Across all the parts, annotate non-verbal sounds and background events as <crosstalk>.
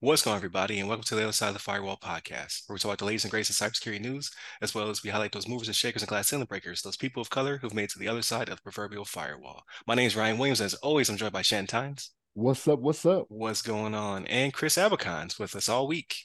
What's going on, everybody, and welcome to the Other Side of the Firewall podcast, where we talk about the latest and greatest in cybersecurity news, as well as we highlight those movers and shakers and glass ceiling breakers, those people of color who've made it to the other side of the proverbial firewall. My name is Ryan Williams, and as always, I'm joined by Shannon Tynes. What's up? What's up? What's going on? And Chris Abacon's with us all week.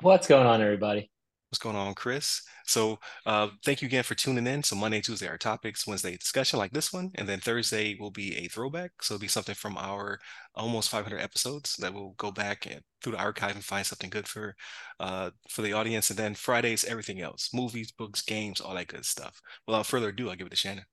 What's going on, everybody? What's going on, Chris? So, uh, thank you again for tuning in. So, Monday, Tuesday are topics, Wednesday discussion like this one, and then Thursday will be a throwback. So, it'll be something from our almost 500 episodes that we'll go back and through the archive and find something good for uh, for the audience. And then Fridays, everything else, movies, books, games, all that good stuff. Without further ado, I'll give it to Shannon.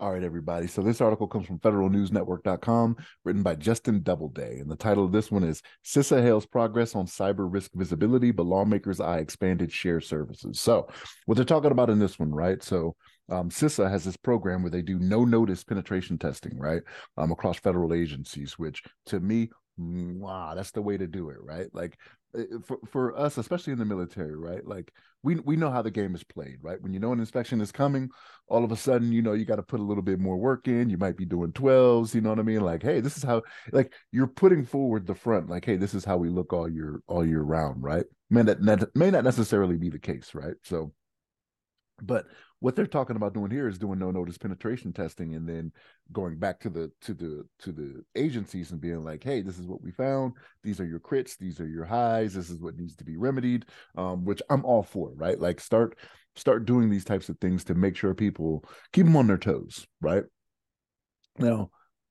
All right, everybody. So this article comes from federalnewsnetwork.com, written by Justin Doubleday. And the title of this one is CISA hails progress on cyber risk visibility, but lawmakers eye expanded share services. So what they're talking about in this one, right? So um, CISA has this program where they do no notice penetration testing, right? Um, across federal agencies, which to me, wow, that's the way to do it, right? Like Eh, eh, for, for us, especially in the military, right? Like we we know how the game is played, right? When you know an inspection is coming, all of a sudden, you know, you got to put a little bit more work in. You might be doing 12s, you know what I mean? Like, hey, this is how like you're putting forward the front, like, hey, this is how we look all year all year round, right? May that may not necessarily be the case, right? So but what they're talking about doing here is doing no notice penetration testing and then going back to the to the to the agencies and being like hey this is what we found. These are your crits. These are your highs. This is what needs to be remedied um, which i'm all for right? Like start start doing these types of things to make sure people keep them on their toes right? Now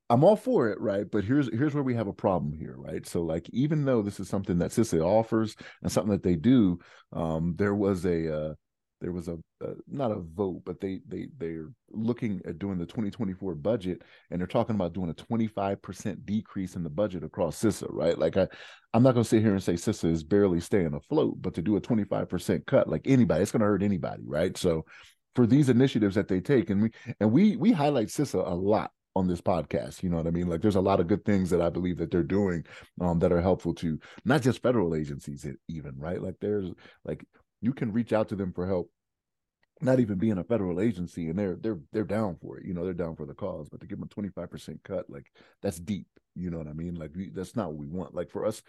I'm all for it, right? But here's here's where we have a problem here, right? So like even though this is something that CISA offers and something that they do, um, there was a uh, there was a, a, not a vote, but they they they're looking at doing the 2024 budget, and they're talking about doing a 25 percent decrease in the budget across CISA, right? Like I, I'm not going to sit here and say CISA is barely staying afloat, but to do a 25 percent cut, like anybody, it's going to hurt anybody, right? So for these initiatives that they take, and we and we we highlight CISA a lot on this podcast. You know what I mean? Like there's a lot of good things that I believe that they're doing um, that are helpful to not just federal agencies even, right? Like there's like you can reach out to them for help not even being a federal agency and they're they're they're down for it you know they're down for the cause but to give them a 25% cut like that's deep you know what i mean? Like we, that's not what we want. Like for us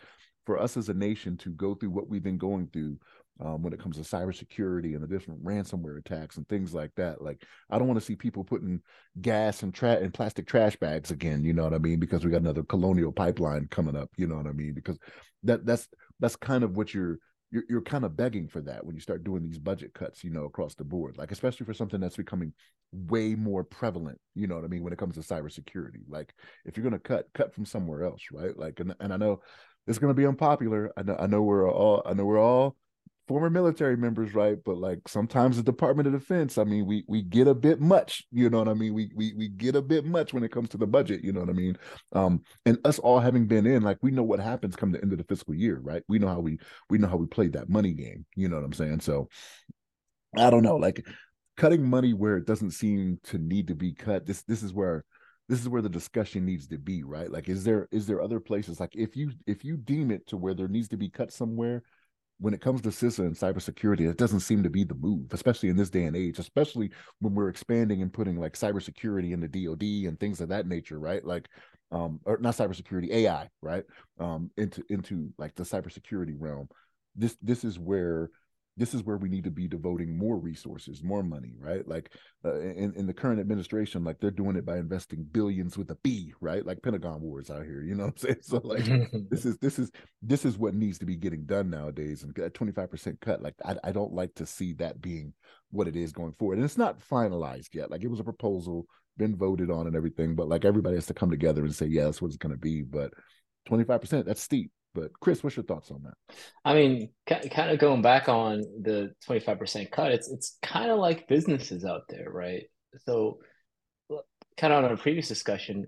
for us as a nation to go through what we've been going through um, when it comes to cybersecurity and the different ransomware attacks and things like that like i don't want to see people putting gas and tra- and plastic trash bags again you know what i mean? Because we got another colonial pipeline coming up you know what i mean? Because that that's that's kind of what you're you're, you're kind of begging for that when you start doing these budget cuts, you know, across the board, like especially for something that's becoming way more prevalent, you know what I mean, when it comes to cybersecurity. Like if you're going to cut, cut from somewhere else, right? Like, and, and I know it's going to be unpopular. I know, I know we're all, I know we're all former military members, right? But like sometimes the Department of Defense, I mean, we we get a bit much, you know what I mean? We we we get a bit much when it comes to the budget, you know what I mean? Um, and us all having been in, like we know what happens come the end of the fiscal year, right? We know how we we know how we played that money game, you know what I'm saying? So I don't know, like cutting money where it doesn't seem to need to be cut. This this is where this is where the discussion needs to be, right? Like, is there is there other places like if you if you deem it to where there needs to be cut somewhere, when it comes to CISA and cybersecurity, it doesn't seem to be the move, especially in this day and age, especially when we're expanding and putting like cybersecurity in the DoD and things of that nature, right? Like, um, or not cybersecurity, AI, right? Um, into into like the cybersecurity realm. This this is where this is where we need to be devoting more resources, more money, right? Like uh, in, in the current administration, like they're doing it by investing billions with a B, right? Like Pentagon wars out here, you know what I'm saying? <laughs> So like this is this is this is what needs to be getting done nowadays. And that 25% cut, like I, I don't like to see that being what it is going forward. And it's not finalized yet. Like it was a proposal, been voted on and everything, but like everybody has to come together and say, yeah, that's what it's gonna be. But 25%, that's steep. But Chris, what's your thoughts on that? I mean, kind of going back on the 25% cut, it's it's kind of like businesses out there, right? So kind of on a previous discussion,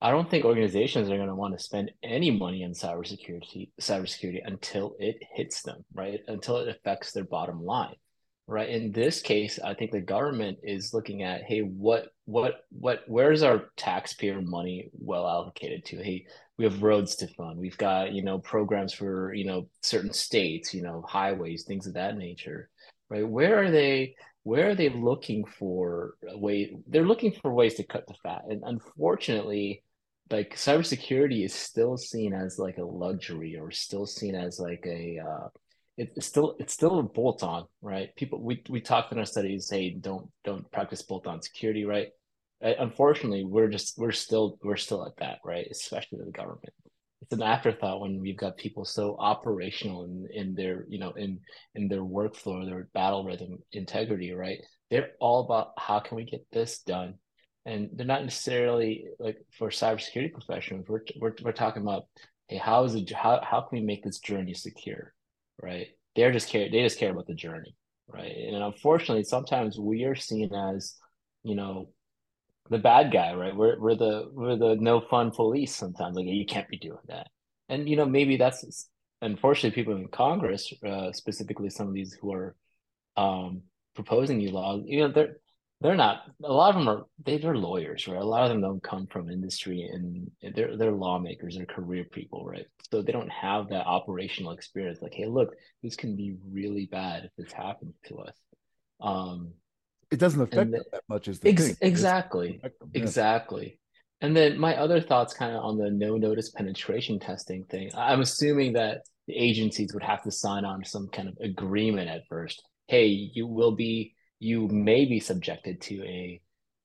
I don't think organizations are going to want to spend any money on cybersecurity cybersecurity until it hits them, right? Until it affects their bottom line right in this case i think the government is looking at hey what what what where's our taxpayer money well allocated to hey we have roads to fund we've got you know programs for you know certain states you know highways things of that nature right where are they where are they looking for a way they're looking for ways to cut the fat and unfortunately like cybersecurity is still seen as like a luxury or still seen as like a uh, it's still it's still a bolt on, right? People we we talked in our studies say don't don't practice bolt on security, right? Uh, unfortunately, we're just we're still we're still at that, right? Especially the government. It's an afterthought when we've got people so operational in, in their you know in in their workflow, their battle rhythm, integrity, right? They're all about how can we get this done, and they're not necessarily like for cybersecurity professionals. We're we're, we're talking about hey, how is it how how can we make this journey secure? right? They're just care they just care about the journey, right? And unfortunately, sometimes we are seen as, you know, the bad guy, right? We're we're the we're the no fun police sometimes. Like you can't be doing that, and you know maybe that's unfortunately people in Congress, uh, specifically some of these who are um, proposing these laws, you know, they're they're not a lot of them are they, they're lawyers right? A lot of them don't come from industry and they're they're lawmakers they're career people right? So they don't have that operational experience. Like hey look this can be really bad if this happens to us. Um it doesn't affect the, that much as the ex- exactly them, yeah. exactly. And then my other thoughts kind of on the no notice penetration testing thing i'm assuming that the agencies would have to sign on some kind of agreement at first. Hey you will be you may be subjected to a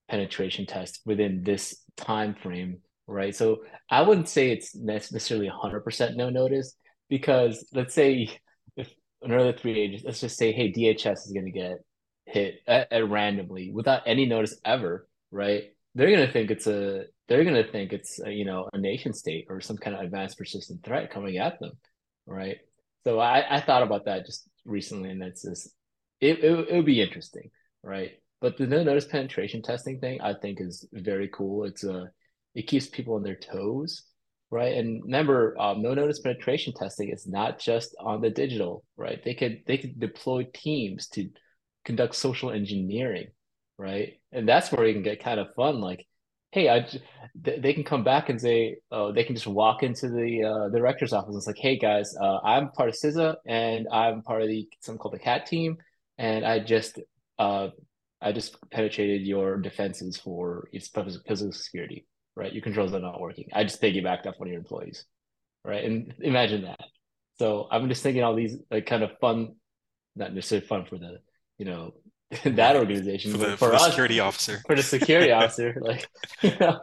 penetration test within this time frame right? So i wouldn't say it's necessarily 100% no notice because let's say if another three agents let's just say hey dhs is going to get hit at, at randomly without any notice ever right they're to think it's a they're to think it's a, you know a nation state or some kind of advanced persistent threat coming at them right so i i thought about that just recently and it's just it, it, it would be interesting, right? But the no notice penetration testing thing, I think, is very cool. It's a uh, it keeps people on their toes, right? And remember, um, no notice penetration testing is not just on the digital, right? They could they could deploy teams to conduct social engineering, right? And that's where it can get kind of fun. Like, hey, I they can come back and say, oh, they can just walk into the uh, director's office it's like, hey guys, uh, I'm part of CISA and I'm part of the something called the CAT team and I just uh, I just penetrated your defenses for its physical security, right? Your controls are not working. I just piggybacked off one of your employees, right? And imagine that. So I'm just thinking all these like kind of fun, not necessarily fun for the you know <laughs> that organization for the, for, for us, security officer for the security <laughs> officer, like <laughs> you know.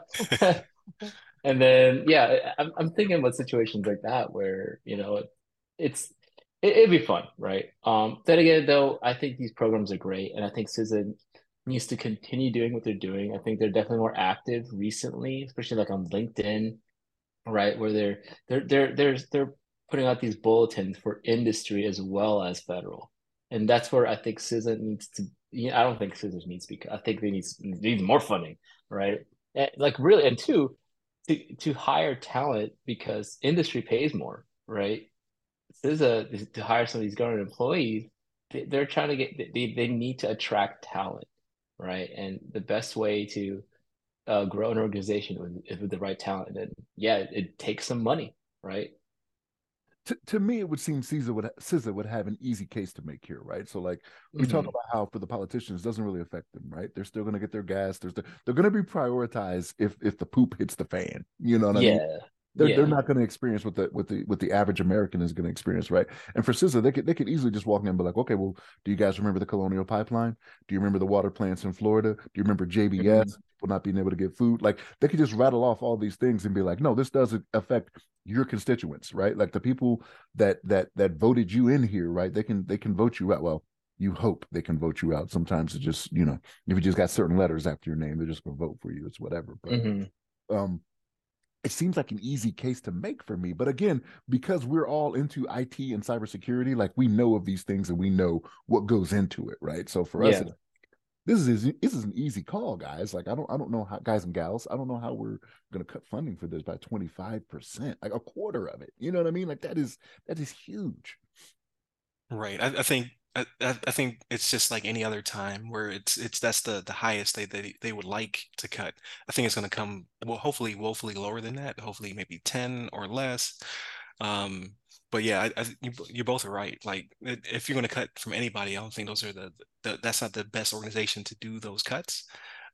and then yeah, I'm I'm thinking about situations like that where you know it's it, would be fun, right? Um, then again, though, I think these programs are great, and I think CISA needs to continue doing what they're doing. I think they're definitely more active recently, especially like on LinkedIn, right, where they're they're they're they're they're putting out these bulletins for industry as well as federal, and that's where I think CISA needs to. You know, I don't think CISA needs to be. I think they need need more funding, right? And like really, and two, to to hire talent because industry pays more, right? CISA to hire some of these government employees, they're trying to get they, they need to attract talent, right? And the best way to uh, grow an organization with, with the right talent, and yeah, it, it takes some money, right? To, to me, it would seem CISA would CISA would have an easy case to make here, right? So, like we mm-hmm. talk about how for the politicians, doesn't really affect them, right? They're still going to get their gas. There's the, they're going to be prioritized if if the poop hits the fan. You know what yeah. I mean? They're, yeah. they're not going to experience what the what the what the average American is going to experience, right? And for CISA, they could they could easily just walk in and be like, okay, well, do you guys remember the Colonial Pipeline? Do you remember the water plants in Florida? Do you remember JBS? Mm-hmm. People not being able to get food? Like they could just rattle off all these things and be like, no, this doesn't affect your constituents, right? Like the people that that that voted you in here, right? They can they can vote you out. Well, you hope they can vote you out. Sometimes it just you know if you just got certain letters after your name, they're just gonna vote for you. It's whatever. But mm-hmm. um it seems like an easy case to make for me. But again, because we're all into IT and cybersecurity, like we know of these things and we know what goes into it, right? So for yeah. us, this is this is an easy call, guys. Like I don't I don't know how guys and gals, I don't know how we're gonna cut funding for this by 25%, like a quarter of it. You know what I mean? Like that is that is huge. Right. I, I think I, I think it's just like any other time where it's it's that's the the highest they they, they would like to cut. I think it's going to come well, hopefully woefully lower than that. Hopefully maybe ten or less. Um, but yeah, I, I, you you both are right. Like if you're going to cut from anybody, I don't think those are the, the that's not the best organization to do those cuts.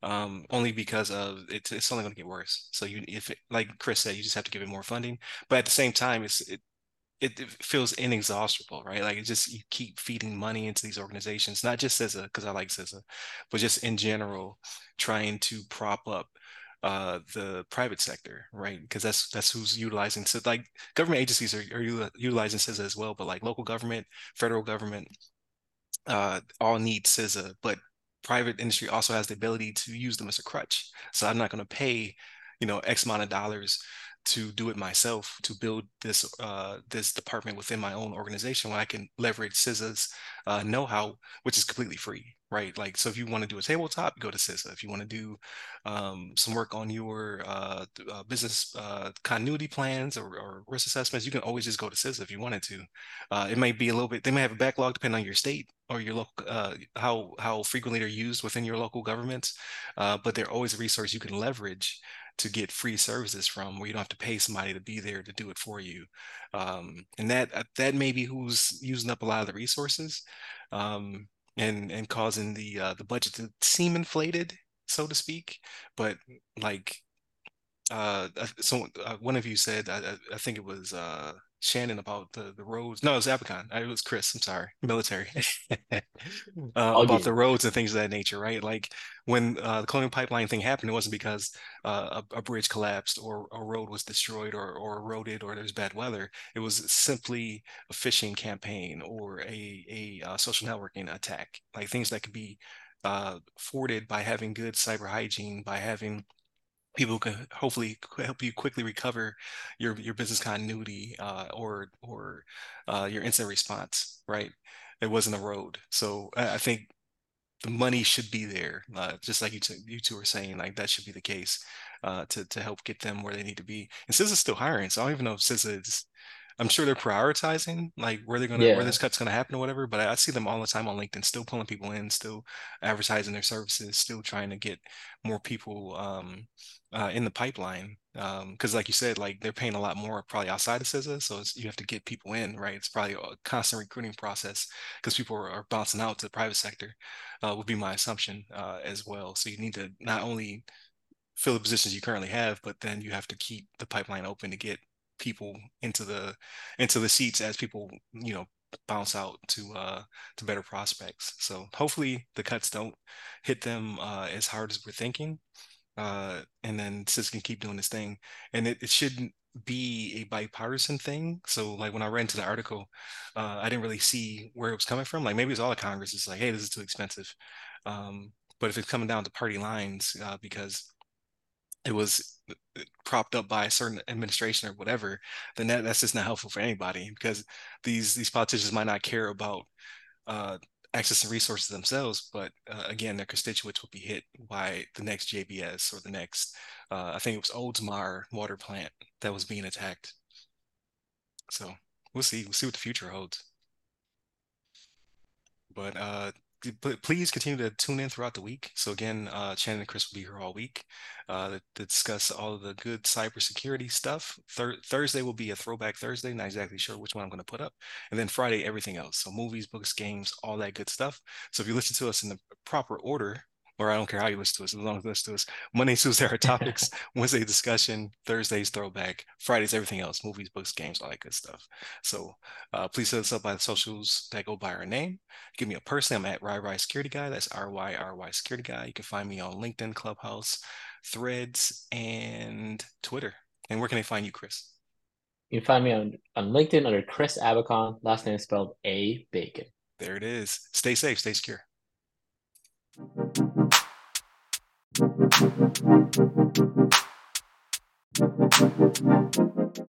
um, only because of it's it's only going to get worse. So you, if it, like Chris said, you just have to give it more funding. But at the same time, it's it, it, it feels inexhaustible, right? Like it just you keep feeding money into these organizations, not just CISA because I like CISA, but just in general, trying to prop up uh, the private sector, right? Because that's that's who's utilizing. So like government agencies are, are utilizing CISA as well, but like local government, federal government, uh, all need CISA, but private industry also has the ability to use them as a crutch. So I'm not going to pay, you know, X amount of dollars to do it myself to build this uh, this department within my own organization when I can leverage CISA's uh, know-how, which is completely free, right? Like, so if you want to do a tabletop, go to CISA. If you want to do um, some work on your uh, uh business uh, continuity plans or, or, risk assessments, you can always just go to CISA if you wanted to. Uh, it might be a little bit, they may have a backlog depending on your state or your local, how, how frequently they're used within your local governments, but they're always a resource you can leverage to get free services from where you don't have to pay somebody to be there to do it for you. Um, and that uh, that may be who's using up a lot of the resources um, and and causing the uh, the budget to seem inflated so to speak. But like uh, so uh, one of you said I, I think it was uh, Shannon about the the roads. No, it was Abacon. It was Chris. I'm sorry, military. <laughs> <laughs> uh, about the roads and things of that nature, right? Like when uh, the Colonial Pipeline thing happened, it wasn't because uh, a, a, bridge collapsed or a road was destroyed or or eroded or there's bad weather. It was simply a phishing campaign or a a uh, social networking attack, like things that could be uh, forwarded by having good cyber hygiene, by having people can hopefully help you quickly recover your your business continuity uh, or or uh, your incident response. Right, it wasn't a road, so I, I think the money should be there, uh, just like you two, you two were saying. Like that should be the case uh, to to help get them where they need to be. And CISA's still hiring, so I don't even know if CISA is I'm sure they're prioritizing like where they're gonna yeah. where this cut's gonna happen or whatever. But I, I, see them all the time on LinkedIn, still pulling people in, still advertising their services, still trying to get more people um, uh, in the pipeline. Because um, like you said, like they're paying a lot more probably outside of CISA, so you have to get people in, right? It's probably a constant recruiting process because people are, are, bouncing out to the private sector. Uh, would be my assumption uh, as well. So you need to not only fill the positions you currently have, but then you have to keep the pipeline open to get people into the into the seats as people you know bounce out to uh to better prospects. So hopefully the cuts don't hit them uh as hard as we're thinking uh and then CISA can keep doing this thing. And it, it shouldn't be a bipartisan thing. So like when i read into the article uh i didn't really see where it was coming from. Like maybe it's all of congress is like hey this is too expensive. Um but if it's coming down to party lines uh, because it was propped up by a certain administration or whatever, then that, that's just not helpful for anybody because these these politicians might not care about uh, accessing resources themselves, but uh, again, their constituents will be hit by the next JBS or the next, uh, I think it was Oldsmar water plant that was being attacked. So we'll see. We'll see what the future holds. But uh, please continue to tune in throughout the week. So again, uh, Shannon and Chris will be here all week uh, to, discuss all of the good cybersecurity stuff. Thur- Thursday will be a throwback Thursday. Not exactly sure which one I'm going to put up. And then Friday, everything else. So movies, books, games, all that good stuff. So if you listen to us in the proper order, or I don't care how you listen to us, as long as you listen to us. Monday, Tuesday are <laughs> topics, Wednesday discussion, Thursdays throwback, Fridays everything else, movies, books, games, all that good stuff. So uh, please set us up by the socials that go by our name. Give me a person. I'm at RyRy Security Guy. That's R Y R Y Security Guy. You can find me on LinkedIn, Clubhouse, Threads, and Twitter. And where can they find you, Chris? You can find me on, on LinkedIn under Chris Abacon. Last name is spelled A Bacon. There it is. Stay safe, stay secure. Thank you.